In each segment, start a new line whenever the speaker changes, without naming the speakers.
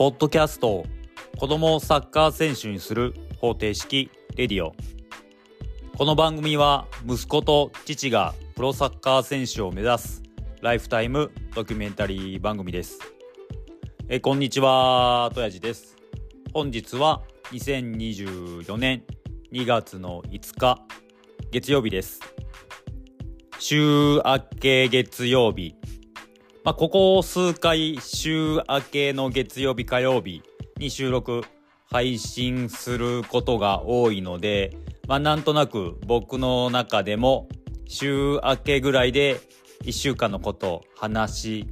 ポッドキャスト子供をサッカー選手にする方程式レディオ。この番組は息子と父がプロサッカー選手を目指すライフタイムドキュメンタリー番組です。えこんにちはとやじです。本日は2024年2月の5日月曜日です。週明け月曜日まあ、ここ数回週明けの月曜日火曜日に収録配信することが多いので、まあ、なんとなく僕の中でも週明けぐらいで1週間のこと話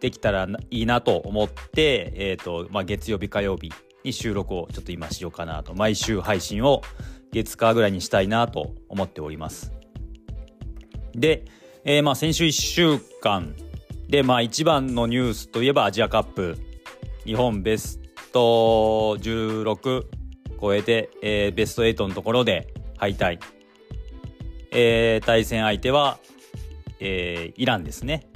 できたらいいなと思って、えっ、ー、と、まあ、月曜日火曜日に収録をちょっと今しようかなと、毎週配信を月火ぐらいにしたいなと思っております。で、えー、まあ先週1週間で、まあ一番のニュースといえばアジアカップ。日本ベスト16超えて、えー、ベスト8のところで敗退。えー、対戦相手は、えー、イランですね。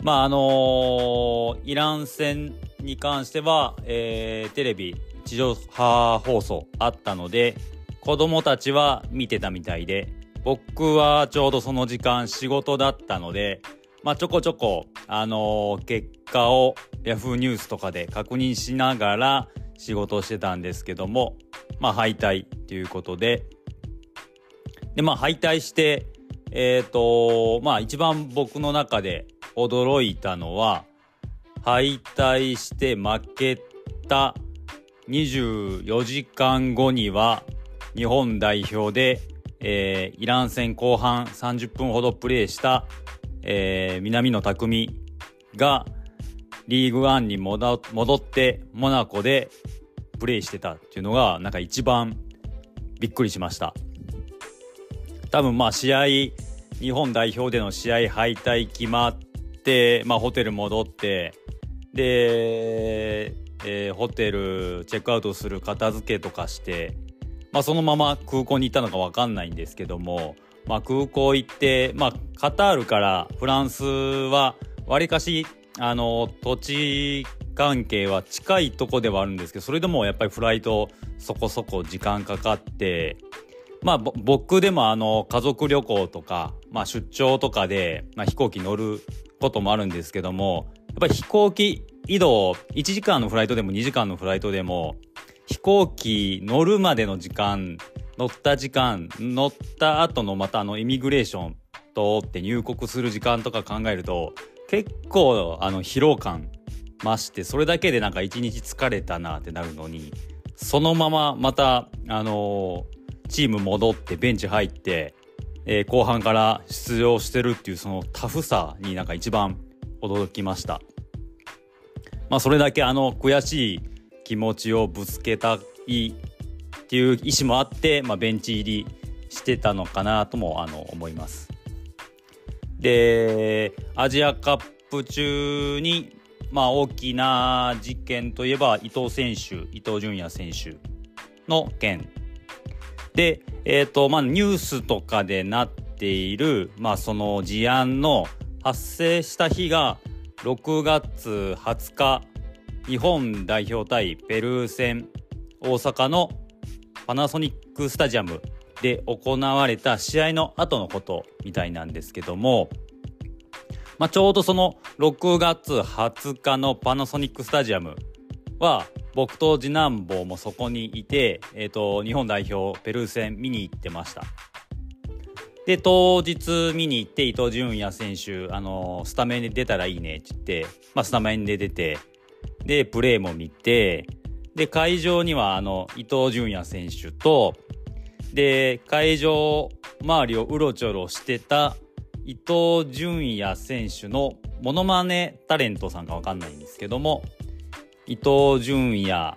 まああの、イラン戦に関しては、え、テレビ地上波放送あったので子供たちは見てたみたいで僕はちょうどその時間仕事だったのでまあ、ちょこちょこ、あのー、結果を Yahoo ニュースとかで確認しながら仕事をしてたんですけども、まあ、敗退ということで、で、まあ、敗退して、えっ、ー、と、まあ、一番僕の中で驚いたのは、敗退して負けた24時間後には、日本代表で、えー、イラン戦後半30分ほどプレーしたえー、南野拓実がリーグワンに戻ってモナコでプレーしてたっていうのがなんか一番びっくりしました。多分まあ試合日本代表での試合敗退決まって、まあ、ホテル戻ってで、えー、ホテルチェックアウトする片付けとかして、まあ、そのまま空港に行ったのか分かんないんですけどもまあ、空港行って、まあ、カタールからフランスはわりかしあの土地関係は近いとこではあるんですけどそれでもやっぱりフライトそこそこ時間かかってまあ僕でもあの家族旅行とか、まあ、出張とかで、まあ、飛行機乗ることもあるんですけどもやっぱり飛行機移動1時間のフライトでも2時間のフライトでも飛行機乗るまでの時間乗った時間乗った後のまたあのイミグレーション通って入国する時間とか考えると結構あの疲労感増してそれだけでなんか一日疲れたなってなるのにそのまままたあのー、チーム戻ってベンチ入って、えー、後半から出場してるっていうそのタフさになんか一番驚きました。まあそれだけあの悔しい気持ちをぶつけたいっていう意思もあって、まあ、ベンチ入りしてたのかなともあの思います。でアジアカップ中に、まあ、大きな事件といえば伊藤選手伊藤純也選手の件で、えーとまあ、ニュースとかでなっている、まあ、その事案の発生した日が6月20日日本代表対ペルー戦大阪のパナソニックスタジアムで行われた試合の後のことみたいなんですけども、まあ、ちょうどその6月20日のパナソニックスタジアムは僕と次男坊もそこにいて、えーと、日本代表ペルー戦見に行ってました。で当日見に行って伊東純也選手、あの、スタメンで出たらいいねって言って、まあ、スタメンで出てでプレーも見てで、会場にはあの、伊東純也選手と、で、会場周りをうろちょろしてた伊東純也選手のモノマネタレントさんかわかんないんですけども、伊東純也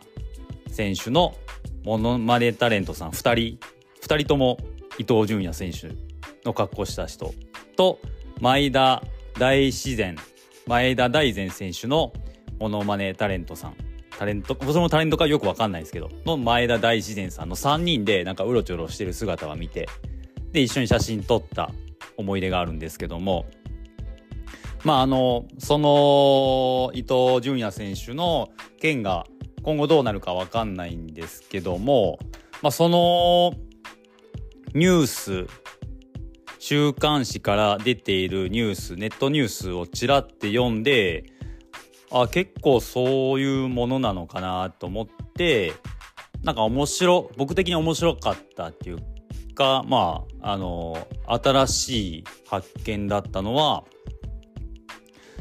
選手のモノマネタレントさん2人、2人とも伊東純也選手の格好した人と、前田大自然、前田大然選手のモノマネタレントさん。タレント、そのタレントかよくわかんないですけど、の前田大自然さんの3人でなんかうろちょろしてる姿は見て、で、一緒に写真撮った思い出があるんですけども、まああのその伊東純也選手の件が今後どうなるか分かんないんですけども、まあ、そのニュース週刊誌から出ているニュースネットニュースをちらって読んであ結構そういうものなのかなと思ってなんか面白僕的に面白かったっていうかまああの新しい発見だったのは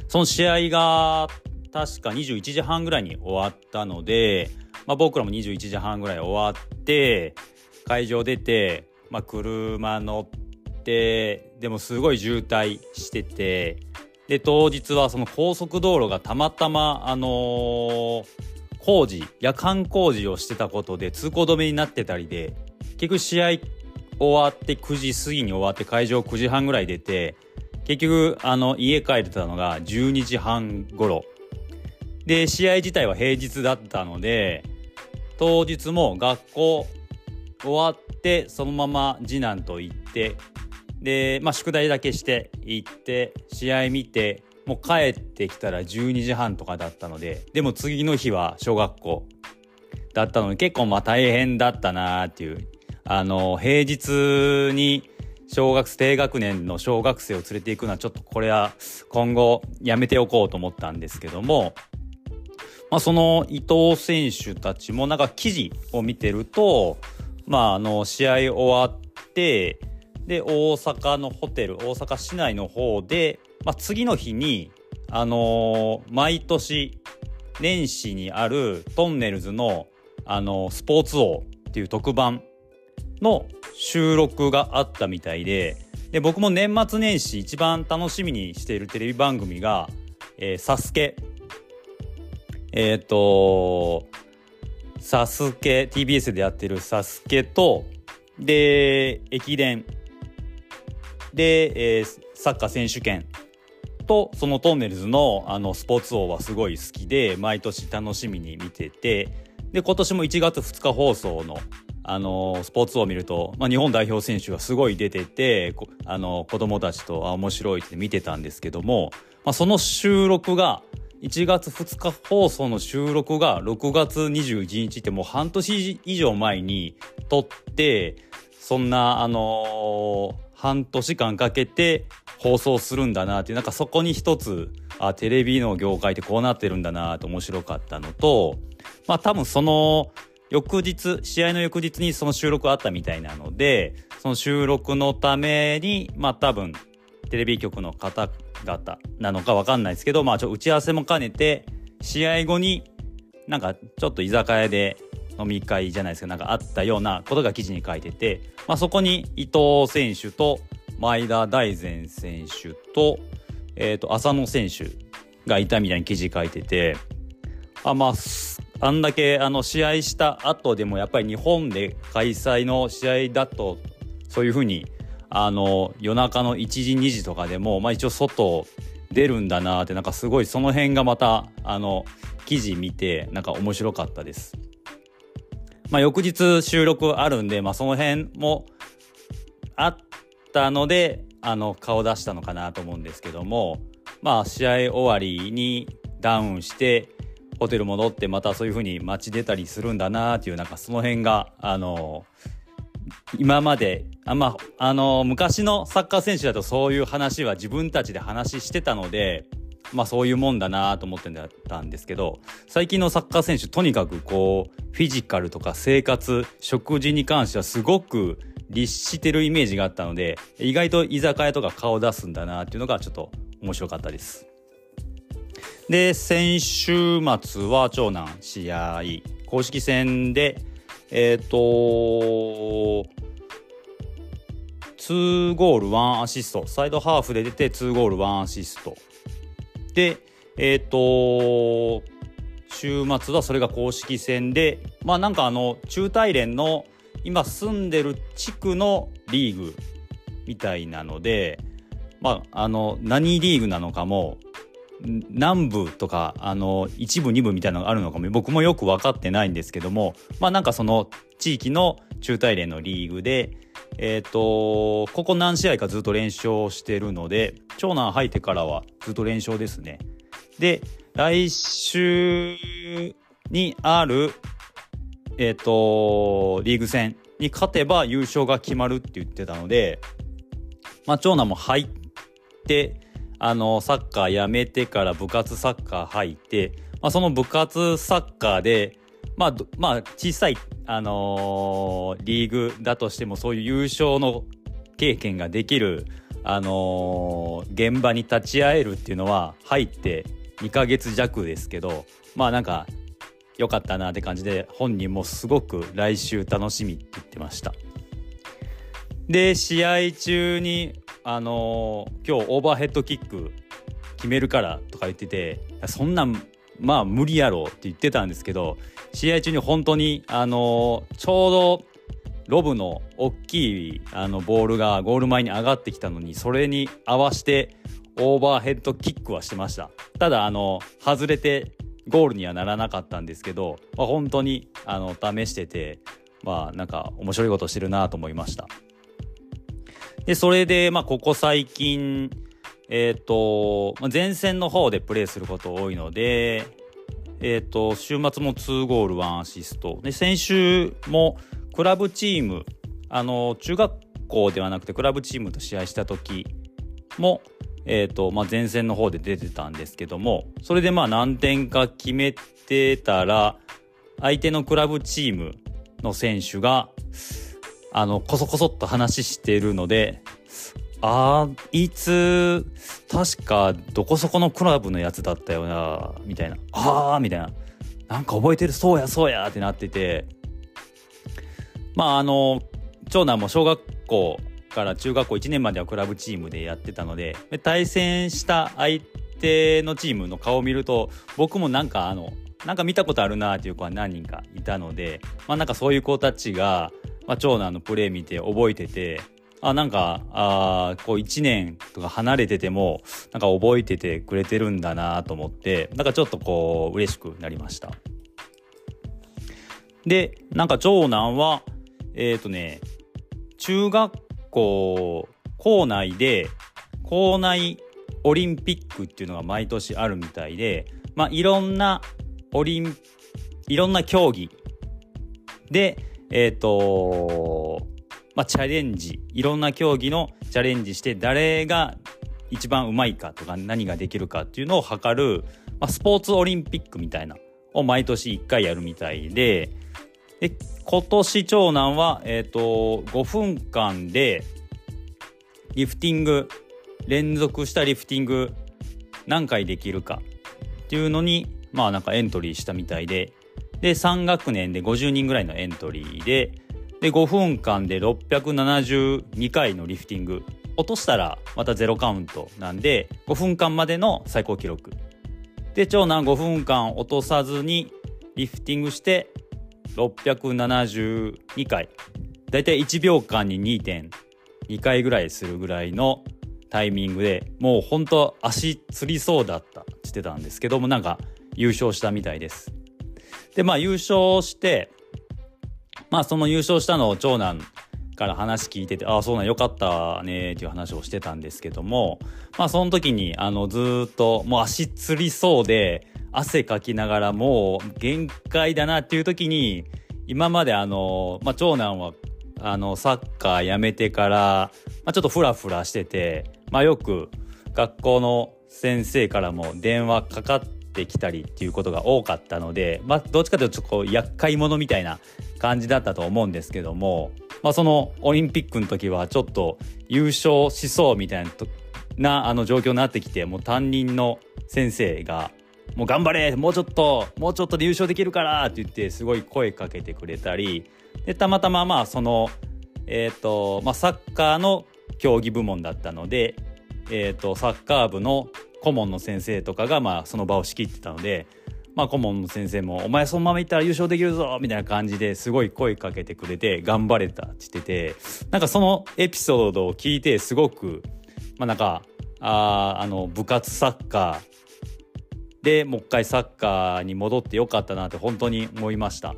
その試合が確か21時半ぐらいに終わったので、まあ、僕らも21時半ぐらい終わって会場出て、まあ、車乗ってでもすごい渋滞しててで当日はその高速道路がたまたまあのー、工事夜間工事をしてたことで通行止めになってたりで結局試合終わって9時過ぎに終わって会場9時半ぐらい出て結局あの家帰れたのが12時半頃。で試合自体は平日だったので当日も学校終わってそのまま次男と行ってで、まあ、宿題だけして行って試合見てもう帰ってきたら12時半とかだったのででも次の日は小学校だったので結構まあ大変だったなーっていう。あの平日に小学低学年の小学生を連れていくのはちょっとこれは今後やめておこうと思ったんですけども、まあ、その伊藤選手たちもなんか記事を見てると、まあ、あの試合終わってで大阪のホテル大阪市内の方で、まあ、次の日にあのー、毎年年始にあるトンネルズの、あのー、スポーツ王っていう特番の収録があったみたいでで僕も年末年始一番楽しみにしているテレビ番組が「えー、サスケ。えっ、ー、と「サスケ TBS でやってる「サスケとで駅伝。で、えー、サッカー選手権とそのトンネルズのあのスポーツ王はすごい好きで毎年楽しみに見ててで今年も1月2日放送のあのスポーツ王を見ると、まあ、日本代表選手がすごい出ててあの子供たちとあ面白いって見てたんですけども、まあ、その収録が1月2日放送の収録が6月21日ってもう半年以上前に撮ってそんなあの、半年間かけて放送するんだなっていうなんかそこに一つあテレビの業界ってこうなってるんだなと面白かったのとまあ多分その翌日、試合の翌日にその収録あったみたいなので、その収録のために、まあ多分、テレビ局の方々なのかわかんないですけど、まあちょ打ち合わせも兼ねて、試合後になんかちょっと居酒屋で飲み会じゃないですか、なんかあったようなことが記事に書いてて、まあそこに伊藤選手と前田大然選手と、え、ー、と、浅野選手がいたみたいに記事書いてて、あ、まあ、あんだけあの試合した後でもやっぱり日本で開催の試合だとそういうふうにあの夜中の1時2時とかでも、まあ、一応外出るんだなってなんかすごいその辺がまたあの記事見てなんか面白かったです。まあ、翌日収録あるんで、まあ、その辺もあったのであの顔出したのかなと思うんですけどもまあ試合終わりにダウンしてホテル戻ってまたそういう風に街出たりするんだなっていうなんかその辺があの今まであまあの昔のサッカー選手だとそういう話は自分たちで話してたのでまあそういうもんだなと思ってたんですけど最近のサッカー選手とにかくこうフィジカルとか生活食事に関してはすごく律してるイメージがあったので意外と居酒屋とか顔出すんだなっていうのがちょっと面白かったです。で先週末は長男試合公式戦でえっ、ー、と2ゴール1アシストサイドハーフで出て2ゴール1アシストでえっ、ー、と週末はそれが公式戦でまあなんかあの中大連の今住んでる地区のリーグみたいなのでまああの何リーグなのかも南部とかあの一部二部みたいなのがあるのかも僕もよく分かってないんですけどもまあなんかその地域の中大連のリーグでえっ、とここ何試合かずっと連勝してるので長男入ってからはずっと連勝ですね。で来週にあるえっ、とリーグ戦に勝てば優勝が決まるって言ってたのでまあ長男も入ってあのサッカーやめてから部活サッカー入って、まあ、その部活サッカーでまあ、まあ、小さい、あのー、リーグだとしてもそういう優勝の経験ができる、あのー、現場に立ち会えるっていうのは入って2ヶ月弱ですけどまあなんか良かったなって感じで本人もすごく来週楽しみって言ってました。で試合中にあのー、今日オーバーヘッドキック決めるからとか言っててそんなんまあ無理やろうって言ってたんですけど試合中に本当にあの、ちょうどロブの大きいあのボールがゴール前に上がってきたのにそれに合わせてオーバーヘッドキックはしてました。ただあの外れてゴールにはならなかったんですけど、まあ、本当にあの試しててまあなんか面白いことしてるなと思いました。でそれでまあここ最近え、ー、と、前線の方でプレーすること多いのでえ、ー、と週末も2ゴール1アシスト。で先週もクラブチームあの中学校ではなくてクラブチームと試合した時もえーとまあ、前線の方で出てたんですけどもそれでまあ何点か決めてたら相手のクラブチームの選手があのこそこそっと話してるのであいつ確かどこそこのクラブのやつだったよなみたいな。ああみたいな。なんか覚えてるそうやそうやってなってて。まああの長男も小学校から中学校1年まではクラブチームでやってたので対戦した相手のチームの顔を見ると僕もなんかあのなんか見たことあるなっていう子は何人かいたのでまあなんかそういう子たちが、まあ、長男のプレー見て覚えててあなんかあこう1年とか離れててもなんか覚えててくれてるんだなと思ってなんかちょっとこう嬉しくなりました。でなんか長男はえっ、ー、とね中学構校内で校内オリンピックっていうのが毎年あるみたいで、まあ、いろんなオリンいろんな競技でえっ、ー、とまあチャレンジ。いろんな競技のチャレンジして誰が一番うまいかとか何ができるかっていうのを測る、まあ、スポーツオリンピックみたいなを毎年1回やるみたいでで今年長男は、えーと、5分間でリフティング連続したリフティング何回できるかっていうのにまあなんかエントリーしたみたいでで3学年で50人ぐらいのエントリーでで5分間で672回のリフティング。落としたらまたゼロカウントなんで5分間までの最高記録。で長男5分間落とさずにリフティングして672回だいたい1秒間に2.2回ぐらいするぐらいのタイミングでもうほんと足つりそうだった。してたんですけどもなんか優勝したみたいです。でまあ優勝してまあその優勝したのを長男から話聞いててああそうなんよかったねっていう話をしてたんですけどもまあその時にあのずっともう足つりそうで汗かきながらもう限界だなっていう時に今まであの、まあ、長男はあのサッカーやめてから、まあ、ちょっとフラフラしてて、まあ、よく学校の先生からも電話かかってきたりっていうことが多かったので、まあ、どっちかというとこう厄介者みたいな感じだったと思うんですけども、まあ、そのオリンピックの時はちょっと優勝しそうみたいななあの状況になってきてもう担任の先生がもう頑張れもうちょっともうちょっとで優勝できるからって言ってすごい声かけてくれたりでたまたままあそのえっ、ー、とまあサッカーの競技部門だったのでえっ、ー、とサッカー部の顧問の先生とかがまあその場を仕切ってたのでまあ顧問の先生も「お前そのままいったら優勝できるぞ!」みたいな感じですごい声かけてくれて頑張れたって言っててなんかそのエピソードを聞いてすごくまあなんかああの部活サッカーでもう一回サッカーに戻ってよかったなって本当に思いました。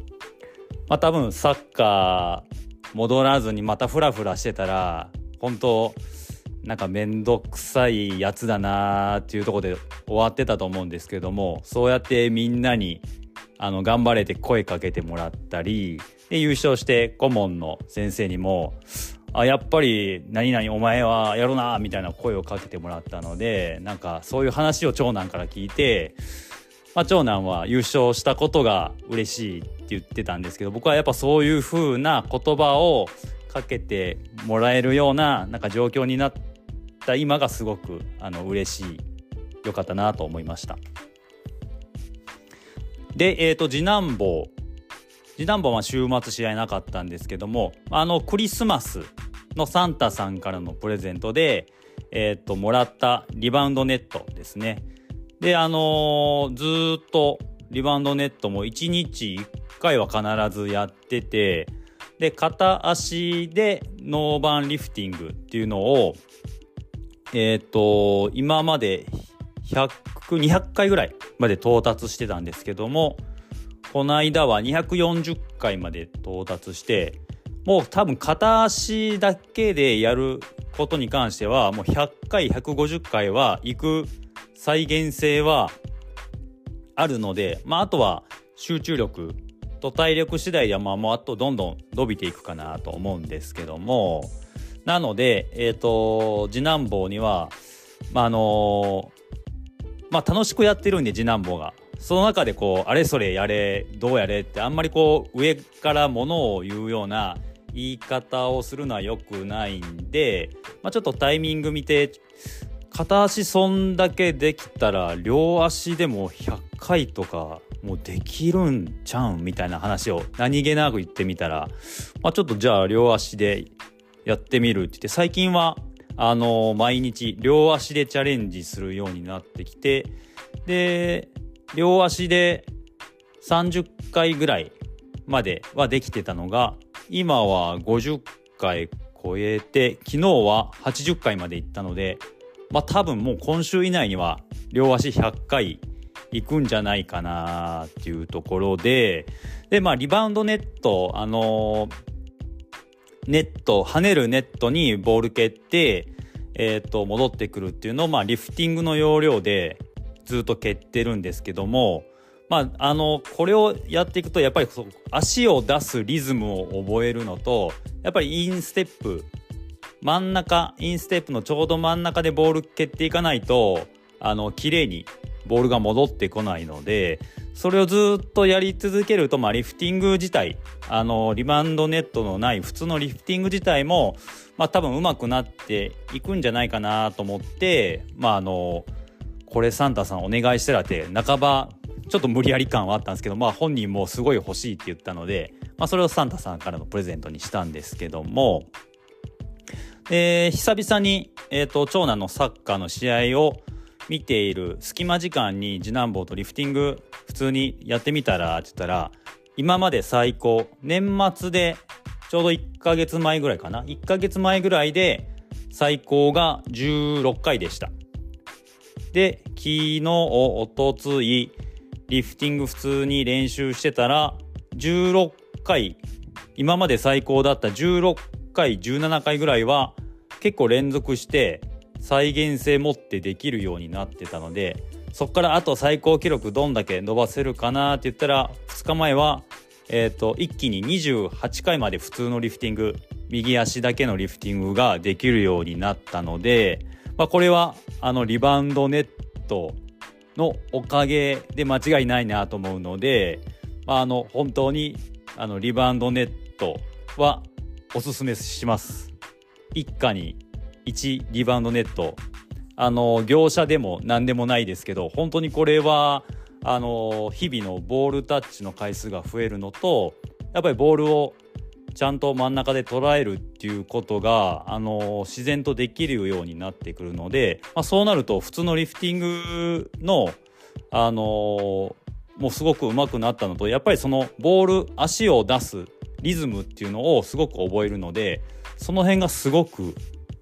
まあ、多分サッカー戻らずにまたフラフラしてたら本当なんか面倒くさいやつだなーっていうとこで終わってたと思うんですけどもそうやってみんなにあの頑張れて声かけてもらったりで優勝して顧問の先生にもあやっぱり何々お前はやろなみたいな声をかけてもらったのでなんかそういう話を長男から聞いて、まあ、長男は優勝したことが嬉しいって言ってたんですけど僕はやっぱそういう風な言葉をかけてもらえるようななんか状況になってた今がすごくあの嬉しい良かったなと思いました。で、えーと、次男坊次男坊は週末試合なかったんですけどもあのクリスマスのサンタさんからのプレゼントで、えーと、もらったリバウンドネットですね。で、あのー、ずっとリバウンドネットも1日1回は必ずやってて、で、片足でノーバンリフティングっていうのを、えっ、と、今まで100、200回ぐらいまで到達してたんですけども、この間は240回まで到達して、もう多分片足だけでやることに関してはもう100回150回は行く再現性はあるので、まあ、あとは集中力と体力次第ではまあもうあとどんどん伸びていくかなと思うんですけどもなので、え、ー、と次男坊には、まああのまあ、楽しくやってるんで次男坊が。その中でこうあれそれやれどうやれってあんまりこう上からものを言うような言い方をするのは良くないんで、まあ、ちょっとタイミング見て片足そんだけできたら両足でも100回とかもうできるんちゃうみたいな話を何気なく言ってみたら、まあ、ちょっとじゃあ両足でやってみるって言って最近はあの毎日両足でチャレンジするようになってきてで両足で30回ぐらいまではできてたのが今は50回超えて昨日は80回まで行ったのでまあ多分もう今週以内には両足100回行くんじゃないかなっていうところででまあリバウンドネットあのー、ネット跳ねるネットにボール蹴ってえっ、ー、と戻ってくるっていうのをまあリフティングの要領でずっと蹴ってるんですけどもまあ、あのこれをやっていくとやっぱり足を出すリズムを覚えるのとやっぱりインステップ真ん中インステップのちょうど真ん中でボール蹴っていかないとあの綺麗にボールが戻ってこないのでそれをずっとやり続けると、まあ、リフティング自体あのリバウンドネットのない普通のリフティング自体も、まあ、多分上手くなっていくんじゃないかなと思って、まあ、あのこれサンタさんお願いしてらって半ばちょっと無理やり感はあったんですけど、まあ本人もすごい欲しいって言ったので、まあそれをサンタさんからのプレゼントにしたんですけども、えー、久々に、えっ、ー、と、長男のサッカーの試合を見ている隙間時間に次男坊とリフティング普通にやってみたらって言ったら、今まで最高、年末でちょうど1ヶ月前ぐらいかな。1ヶ月前ぐらいで最高が16回でした。で、昨日、おとつい、リフティング普通に練習してたら16回今まで最高だった16回17回ぐらいは結構連続して再現性持ってできるようになってたのでそこからあと最高記録どんだけ伸ばせるかなって言ったら2日前は、えーと、一気に28回まで普通のリフティング右足だけのリフティングができるようになったので、まあ、これはあのリバウンドネットのおかげで間違いないなと思うので、まあ、あの本当にあのリバウンドネットはおすすめします。一家に1リバウンドネット。あの業者でも何でもないですけど本当にこれはあの日々のボールタッチの回数が増えるのとやっぱりボールをちゃんと真ん中で捉えるっていうことがあの自然とできるようになってくるので、まあ、そうなると普通のリフティングのあのもうすごく上手くなったのとやっぱりそのボール足を出すリズムっていうのをすごく覚えるのでその辺がすごく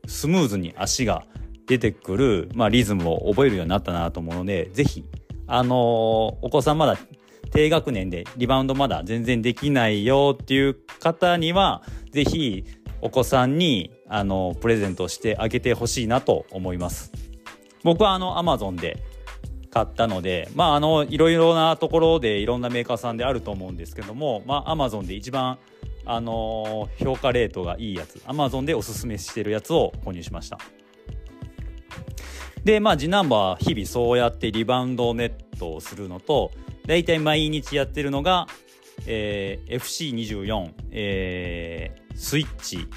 スムーズに足が出てくる、まあ、リズムを覚えるようになったなと思うので是非あのお子さんまだ低学年でリバウンドまだ全然できないよっていう方には、ぜひお子さんにあのプレゼントしてあげてほしいなと思います。僕はあの Amazon で買ったので、まあ、あのいろいろなところでいろんなメーカーさんであると思うんですけども、まあ、Amazon で一番あの評価レートがいいやつ。Amazon でおすすめしてるやつを購入しました。でまあ次男坊は日々そうやってリバウンドネットをするのと大体毎日やってるのが、えー、FC24、えー、スイッチ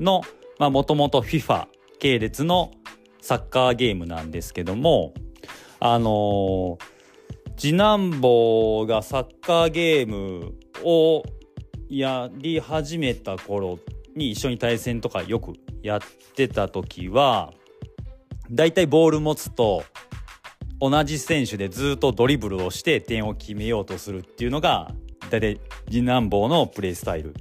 のもともと FIFA 系列のサッカーゲームなんですけどもあのー、次男坊がサッカーゲームをやり始めた頃に一緒に対戦とかよくやってた時はだいたいボール持つと同じ選手でずっとドリブルをして点を決めようとするっていうのが大体次男坊のプレースタイル。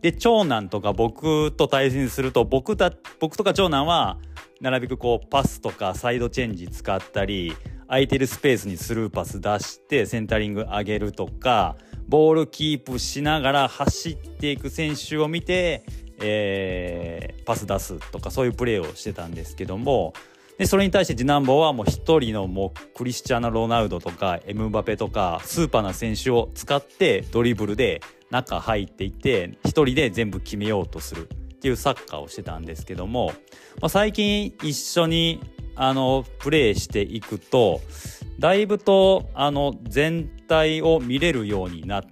で長男とか僕と対戦すると僕た僕とか長男はなるべくこうパスとかサイドチェンジ使ったり空いてるスペースにスルーパス出してセンタリング上げるとかボールキープしながら走っていく選手を見て、えー、パス出すとかそういうプレーをしてたんですけども。でそれに対して次男坊はもう1人のもうクリスチャーナ・ロナウドとかエムバペとかスーパーな選手を使ってドリブルで中入っていって1人で全部決めようとするっていうサッカーをしてたんですけども、まあ、最近一緒にあのプレイしていくとだいぶとあの全体を見れるようになっ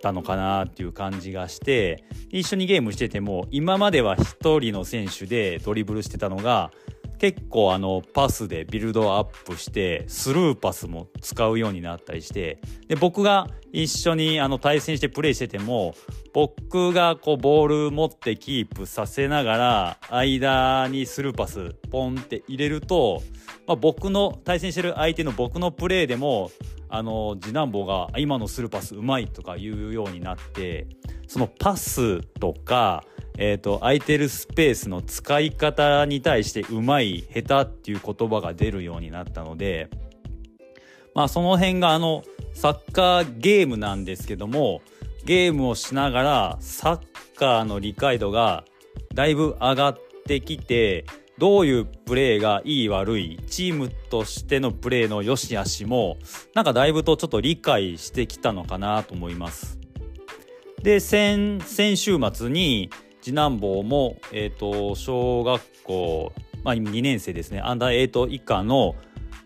たのかなっていう感じがして一緒にゲームしてても今までは1人の選手でドリブルしてたのが結構あのパスでビルドアップしてスルーパスも使うようになったりしてで僕が一緒にあの対戦してプレーしてても僕がこうボール持ってキープさせながら間にスルーパスポンって入れると、まあ、僕の対戦してる相手の僕のプレーでもあの次男坊が今のスルーパスうまいとか言うようになってそのパスとかえーと、空いてるスペースの使い方に対してうまい下手っていう言葉が出るようになったのでまあその辺があのサッカーゲームなんですけどもゲームをしながらサッカーの理解度がだいぶ上がってきてどういうプレーがいい悪いチームとしてのプレーの良し悪しもなんかだいぶとちょっと理解してきたのかなと思います。で先先週末に次男坊も、えーと、小学校、まあ、2年生ですね。アンダー8以下の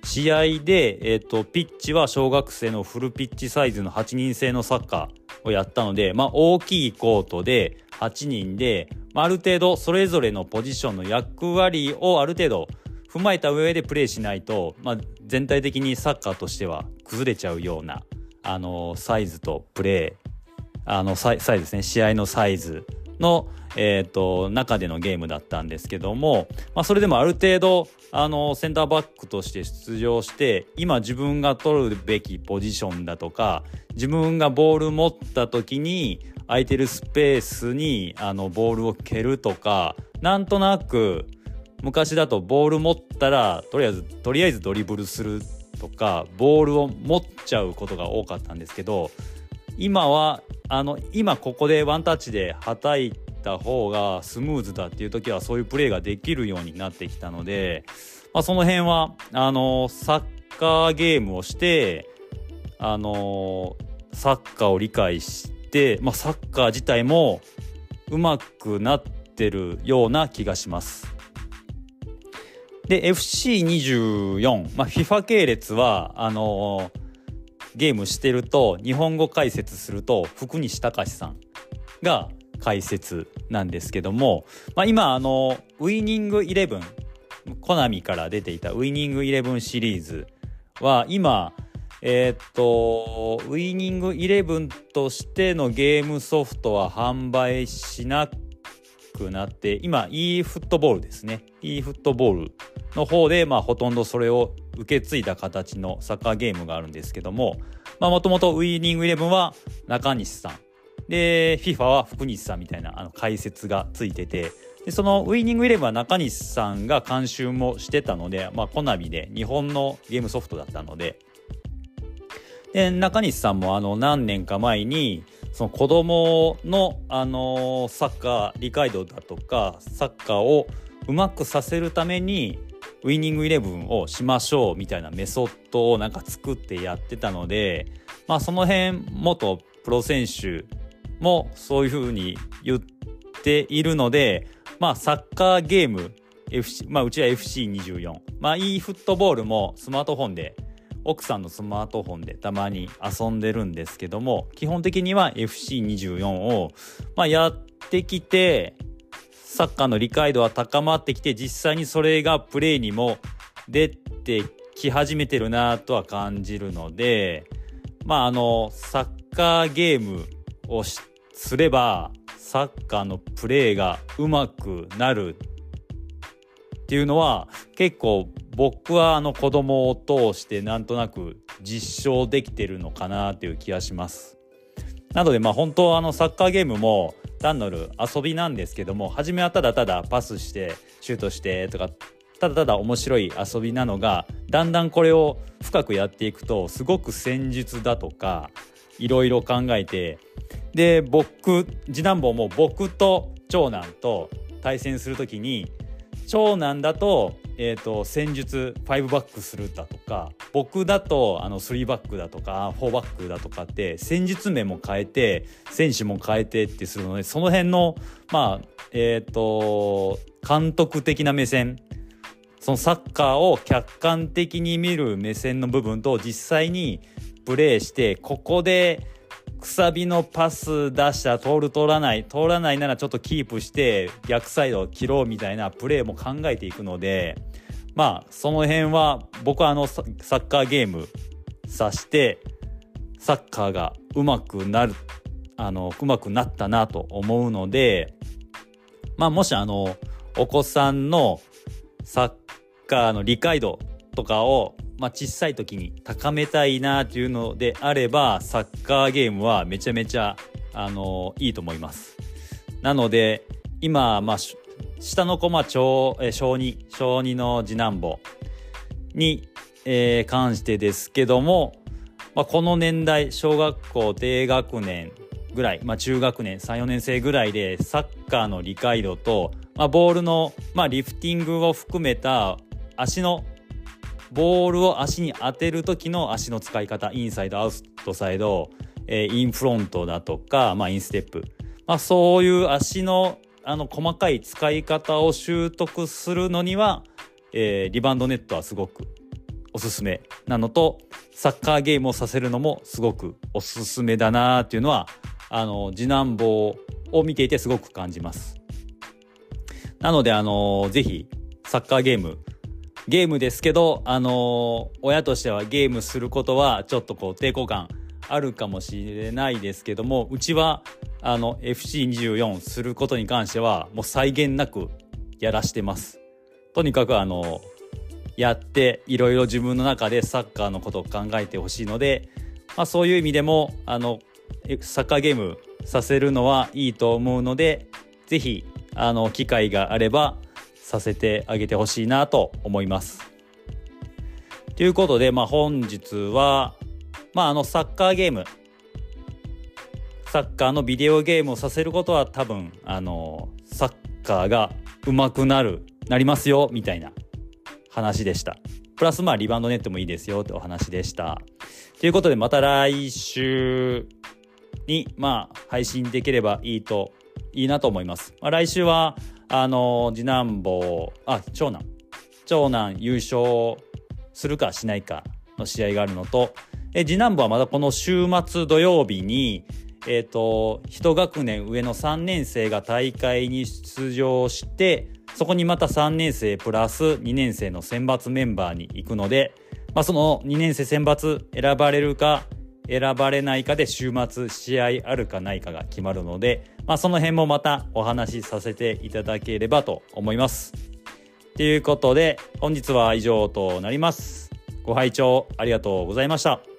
試合で、えーと、ピッチは小学生のフルピッチサイズの8人制のサッカーをやったので、まあ、大きいコートで8人で、まあ、ある程度それぞれのポジションの役割をある程度踏まえた上でプレーしないと、まあ、全体的にサッカーとしては崩れちゃうようなあのサイズとプレーあのサイズですね。試合のサイズの、えーと、中でのゲームだったんですけども、まあ、それでもある程度あのセンターバックとして出場して今自分が取るべきポジションだとか自分がボール持った時に空いてるスペースにあのボールを蹴るとかなんとなく昔だとボール持ったらとりあえずとりあえずドリブルするとかボールを持っちゃうことが多かったんですけど今はあの今ここでワンタッチではたいた方がスムーズだっていう時はそういうプレーができるようになってきたので、まあ、その辺はあのサッカーゲームをしてあのサッカーを理解して、まあ、サッカー自体もうまくなってるような気がします。で FC24、まあ、FIFA 系列はあのゲームしてると日本語解説すると福西隆さんが解説なんですけども、まあ、今あのウイニングイレブンコナミから出ていたウイニングイレブンシリーズは今えー、っとウイニングイレブンとしてのゲームソフトは販売しなくくなって今 e フットボールですね。e フットボールの方でまあほとんどそれを受け継いだ形のサッカーゲームがあるんですけどももともとウイニングイレブンは中西さん。で FIFA は福西さんみたいなあの解説がついててでそのウイニングイレブンは中西さんが監修もしてたので、まあ、コナミで日本のゲームソフトだったので。で中西さんもあの何年か前にその子供のあのサッカー理解度だとかサッカーをうまくさせるためにウイニングイレブンをしましょうみたいなメソッドをなんか作ってやってたので、まあ、その辺元プロ選手もそういうふうに言っているので、まあ、サッカーゲーム FC、まあ、うちは FC24、まあ、e フットボールもスマートフォンで奥さんのスマートフォンでたまに遊んでるんですけども基本的には FC24 を、まあ、やってきてサッカーの理解度は高まってきて実際にそれがプレーにも出てき始めてるなとは感じるのでまああのサッカーゲームをすればサッカーのプレーがうまくなるっていうのは結構僕はあの子供を通してなんとなく実証できてるのかなという気がします。なのでまあ本当あのサッカーゲームも単なる遊びなんですけども初めはただただパスしてシュートしてとかただただ面白い遊びなのがだんだんこれを深くやっていくとすごく戦術だとかいろいろ考えてで僕次男坊も僕と長男と対戦する時に長男だと,、えーと、戦術5バックするだとか僕だとあの3バックだとか4バックだとかって戦術面も変えて選手も変えてってするのでその辺のまあえっ、ー、と監督的な目線そのサッカーを客観的に見る目線の部分と実際にプレーしてここでくさびのパス出した通る通らない通らないならちょっとキープして逆サイドを切ろうみたいなプレーも考えていくのでまあその辺は僕はあのサッカーゲームさしてサッカーがうまくなるあのうまくなったなと思うのでまあもしあのお子さんのサッカーの理解度とかをまあ、小さい時に高めたいなというのであればサッカーゲームはめちゃめちゃあのいいと思います。なので今、まあ、下の子、まあ、小小2小2の次男坊に、えー、関してですけども、まあ、この年代小学校低学年ぐらい、まあ、中学年34年生ぐらいでサッカーの理解度と、まあ、ボールの、まあ、リフティングを含めた足のボールを足に当てる時の足の使い方インサイドアウトサイド、えー、インフロントだとか、まあ、インステップ、まあ、そういう足のあの細かい使い方を習得するのには、えー、リバウンドネットはすごくおすすめなのとサッカーゲームをさせるのもすごくおすすめだなっていうのはあの次男坊を見ていてすごく感じます。なのであのぜひサッカーゲームゲームですけど、あのー、親としてはゲームすることはちょっとこう抵抗感あるかもしれないですけども、うちはあの FC24 することに関してはもう際限なくやらしてます。とにかくあのやっていろいろ自分の中でサッカーのことを考えてほしいので、まあ、そういう意味でもあのサッカーゲームさせるのはいいと思うので是非機会があればさせてあげてほしいなと思います。ということで、まあ、本日は、まあ、あのサッカーゲームサッカーのビデオゲームをさせることは多分あのサッカーが上手くなるなりますよみたいな話でした。プラスまあリバウンドネットもいいですよってお話でした。ということでまた来週にまあ配信できればいいといいなと思います。まあ、来週はあの次男坊。あ長男。長男優勝するかしないかの試合があるのと。え次男坊はまだこの週末土曜日にえっ、ー、と1学年上の3年生が大会に出場してそこにまた3年生プラス2年生の選抜メンバーに行くので、まあ、その2年生選抜選ばれるか選ばれないかで週末試合あるかないかが決まるので、まあ、その辺もまたお話しさせていただければと思います。ということで本日は以上となります。ご拝聴ありがとうございました。